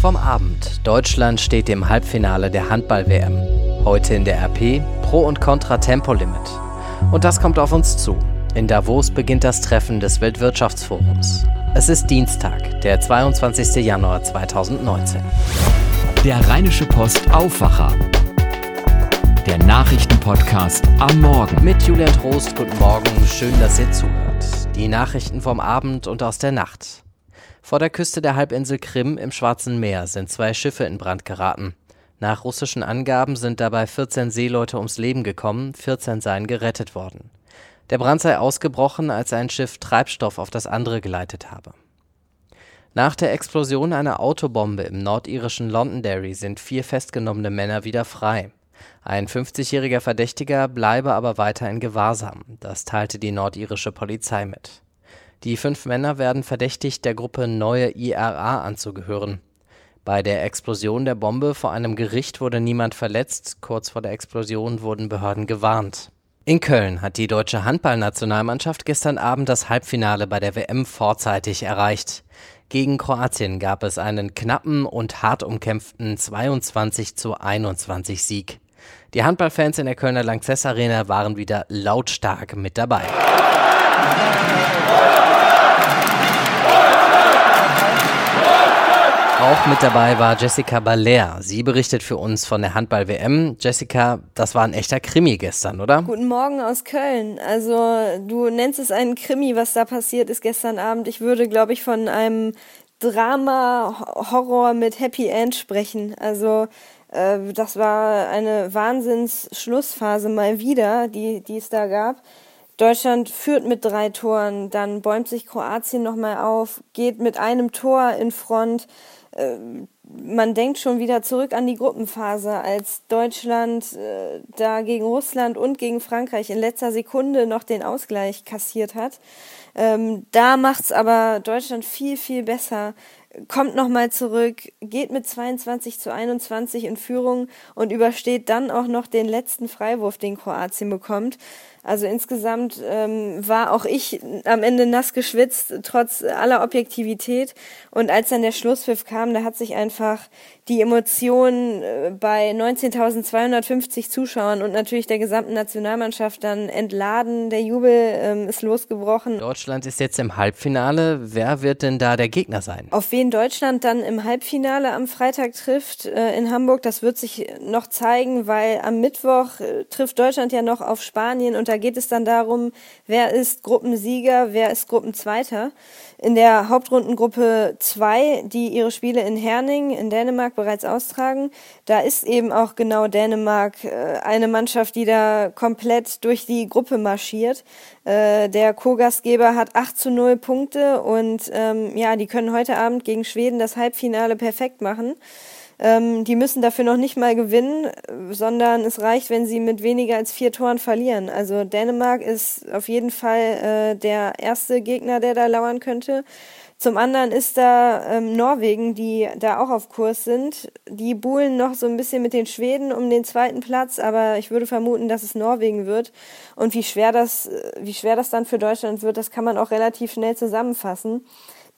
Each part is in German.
vom Abend. Deutschland steht im Halbfinale der Handball-WM. Heute in der RP Pro und Contra Tempolimit. Und das kommt auf uns zu. In Davos beginnt das Treffen des Weltwirtschaftsforums. Es ist Dienstag, der 22. Januar 2019. Der Rheinische Post Aufwacher. Der Nachrichtenpodcast am Morgen. Mit Julian Trost, guten Morgen, schön, dass ihr zuhört. Die Nachrichten vom Abend und aus der Nacht. Vor der Küste der Halbinsel Krim im Schwarzen Meer sind zwei Schiffe in Brand geraten. Nach russischen Angaben sind dabei 14 Seeleute ums Leben gekommen, 14 seien gerettet worden. Der Brand sei ausgebrochen, als ein Schiff Treibstoff auf das andere geleitet habe. Nach der Explosion einer Autobombe im nordirischen Londonderry sind vier festgenommene Männer wieder frei. Ein 50-jähriger Verdächtiger bleibe aber weiter in Gewahrsam, das teilte die nordirische Polizei mit. Die fünf Männer werden verdächtigt, der Gruppe Neue IRA anzugehören. Bei der Explosion der Bombe vor einem Gericht wurde niemand verletzt, kurz vor der Explosion wurden Behörden gewarnt. In Köln hat die deutsche Handballnationalmannschaft gestern Abend das Halbfinale bei der WM vorzeitig erreicht. Gegen Kroatien gab es einen knappen und hart umkämpften 22 zu 21 Sieg. Die Handballfans in der Kölner Lanxess Arena waren wieder lautstark mit dabei. Auch mit dabei war Jessica Baller. Sie berichtet für uns von der Handball-WM. Jessica, das war ein echter Krimi gestern, oder? Guten Morgen aus Köln. Also, du nennst es einen Krimi, was da passiert ist gestern Abend. Ich würde, glaube ich, von einem Drama-Horror mit Happy End sprechen. Also, äh, das war eine Wahnsinns-Schlussphase mal wieder, die, die es da gab. Deutschland führt mit drei Toren, dann bäumt sich Kroatien nochmal auf, geht mit einem Tor in Front. Ähm, man denkt schon wieder zurück an die Gruppenphase, als Deutschland äh, da gegen Russland und gegen Frankreich in letzter Sekunde noch den Ausgleich kassiert hat. Ähm, da macht's aber Deutschland viel, viel besser kommt nochmal zurück, geht mit 22 zu 21 in Führung und übersteht dann auch noch den letzten Freiwurf, den Kroatien bekommt. Also insgesamt ähm, war auch ich am Ende nass geschwitzt, trotz aller Objektivität. Und als dann der Schlusspfiff kam, da hat sich einfach die Emotion äh, bei 19.250 Zuschauern und natürlich der gesamten Nationalmannschaft dann entladen. Der Jubel ähm, ist losgebrochen. Deutschland ist jetzt im Halbfinale. Wer wird denn da der Gegner sein? Auf wen Deutschland dann im Halbfinale am Freitag trifft äh, in Hamburg, das wird sich noch zeigen, weil am Mittwoch äh, trifft Deutschland ja noch auf Spanien und da geht es dann darum, wer ist Gruppensieger, wer ist Gruppenzweiter. In der Hauptrundengruppe 2, die ihre Spiele in Herning in Dänemark bereits austragen, da ist eben auch genau Dänemark äh, eine Mannschaft, die da komplett durch die Gruppe marschiert. Äh, der Co-Gastgeber hat 8 zu 0 Punkte und ähm, ja, die können heute Abend gegen Schweden das Halbfinale perfekt machen. Ähm, die müssen dafür noch nicht mal gewinnen, sondern es reicht, wenn sie mit weniger als vier Toren verlieren. Also Dänemark ist auf jeden Fall äh, der erste Gegner, der da lauern könnte. Zum anderen ist da ähm, Norwegen, die da auch auf Kurs sind. Die buhlen noch so ein bisschen mit den Schweden um den zweiten Platz, aber ich würde vermuten, dass es Norwegen wird. Und wie schwer das, äh, wie schwer das dann für Deutschland wird, das kann man auch relativ schnell zusammenfassen.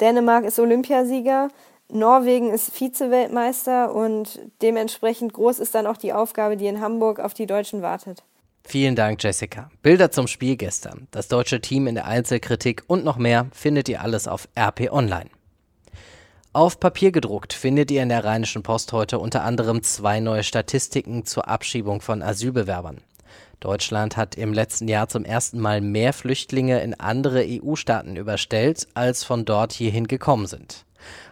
Dänemark ist Olympiasieger, Norwegen ist Vize-Weltmeister und dementsprechend groß ist dann auch die Aufgabe, die in Hamburg auf die Deutschen wartet. Vielen Dank, Jessica. Bilder zum Spiel gestern, das deutsche Team in der Einzelkritik und noch mehr findet ihr alles auf RP Online. Auf Papier gedruckt findet ihr in der Rheinischen Post heute unter anderem zwei neue Statistiken zur Abschiebung von Asylbewerbern. Deutschland hat im letzten Jahr zum ersten Mal mehr Flüchtlinge in andere EU-Staaten überstellt, als von dort hierhin gekommen sind.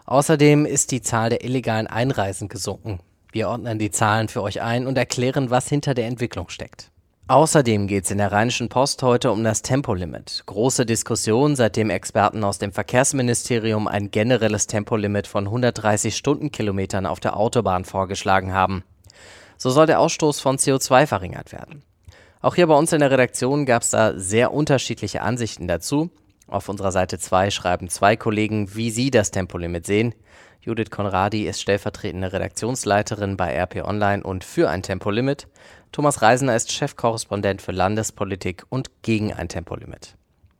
Außerdem ist die Zahl der illegalen Einreisen gesunken. Wir ordnen die Zahlen für euch ein und erklären, was hinter der Entwicklung steckt. Außerdem geht es in der Rheinischen Post heute um das Tempolimit. Große Diskussion, seitdem Experten aus dem Verkehrsministerium ein generelles Tempolimit von 130 Stundenkilometern auf der Autobahn vorgeschlagen haben. So soll der Ausstoß von CO2 verringert werden. Auch hier bei uns in der Redaktion gab es da sehr unterschiedliche Ansichten dazu. Auf unserer Seite 2 schreiben zwei Kollegen, wie sie das Tempolimit sehen. Judith Konradi ist stellvertretende Redaktionsleiterin bei RP Online und für ein Tempolimit. Thomas Reisner ist Chefkorrespondent für Landespolitik und gegen ein Tempolimit.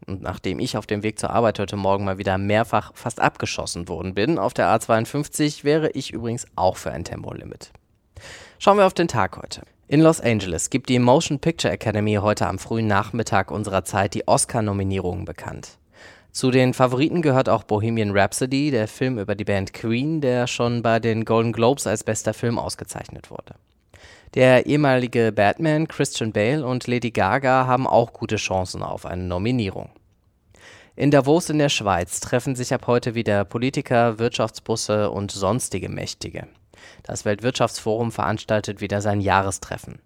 und nachdem ich auf dem Weg zur Arbeit heute Morgen mal wieder mehrfach fast abgeschossen worden bin auf der A52, wäre ich übrigens auch für ein Tempolimit. Schauen wir auf den Tag heute. In Los Angeles gibt die Motion Picture Academy heute am frühen Nachmittag unserer Zeit die Oscar-Nominierungen bekannt. Zu den Favoriten gehört auch Bohemian Rhapsody, der Film über die Band Queen, der schon bei den Golden Globes als bester Film ausgezeichnet wurde. Der ehemalige Batman Christian Bale und Lady Gaga haben auch gute Chancen auf eine Nominierung. In Davos in der Schweiz treffen sich ab heute wieder Politiker, Wirtschaftsbusse und sonstige Mächtige. Das Weltwirtschaftsforum veranstaltet wieder sein Jahrestreffen.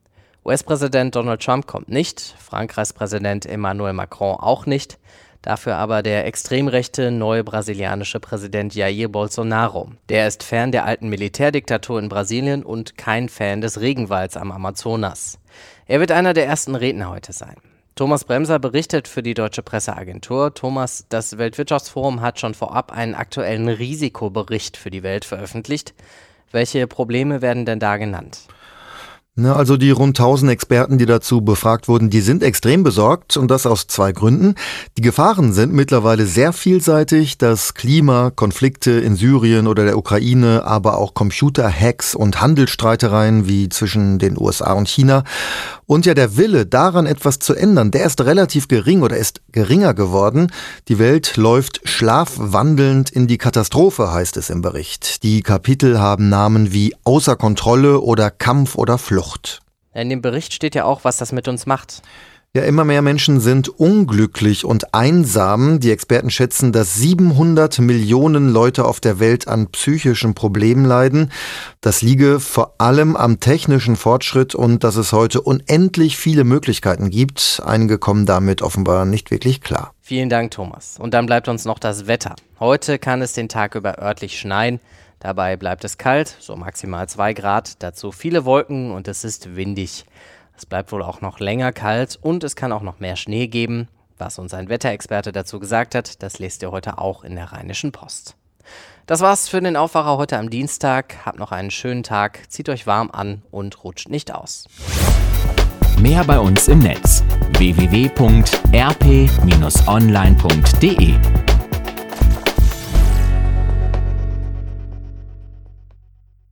US-Präsident Donald Trump kommt nicht, Frankreichs Präsident Emmanuel Macron auch nicht, Dafür aber der extrem rechte neue brasilianische Präsident Jair Bolsonaro. Der ist Fan der alten Militärdiktatur in Brasilien und kein Fan des Regenwalds am Amazonas. Er wird einer der ersten Redner heute sein. Thomas Bremser berichtet für die Deutsche Presseagentur. Thomas, das Weltwirtschaftsforum hat schon vorab einen aktuellen Risikobericht für die Welt veröffentlicht. Welche Probleme werden denn da genannt? Na, also die rund 1000 Experten, die dazu befragt wurden, die sind extrem besorgt und das aus zwei Gründen. Die Gefahren sind mittlerweile sehr vielseitig. Das Klima, Konflikte in Syrien oder der Ukraine, aber auch Computerhacks und Handelsstreitereien wie zwischen den USA und China. Und ja, der Wille, daran etwas zu ändern, der ist relativ gering oder ist geringer geworden. Die Welt läuft schlafwandelnd in die Katastrophe, heißt es im Bericht. Die Kapitel haben Namen wie Außer Kontrolle oder Kampf oder Flucht. In dem Bericht steht ja auch, was das mit uns macht. Ja, immer mehr Menschen sind unglücklich und einsam. Die Experten schätzen, dass 700 Millionen Leute auf der Welt an psychischen Problemen leiden. Das liege vor allem am technischen Fortschritt und dass es heute unendlich viele Möglichkeiten gibt. Einige kommen damit offenbar nicht wirklich klar. Vielen Dank, Thomas. Und dann bleibt uns noch das Wetter. Heute kann es den Tag über örtlich schneien. Dabei bleibt es kalt, so maximal 2 Grad, dazu viele Wolken und es ist windig. Es bleibt wohl auch noch länger kalt und es kann auch noch mehr Schnee geben. Was uns ein Wetterexperte dazu gesagt hat, das lest ihr heute auch in der Rheinischen Post. Das war's für den Aufwacher heute am Dienstag. Habt noch einen schönen Tag, zieht euch warm an und rutscht nicht aus. Mehr bei uns im Netz www.rp-online.de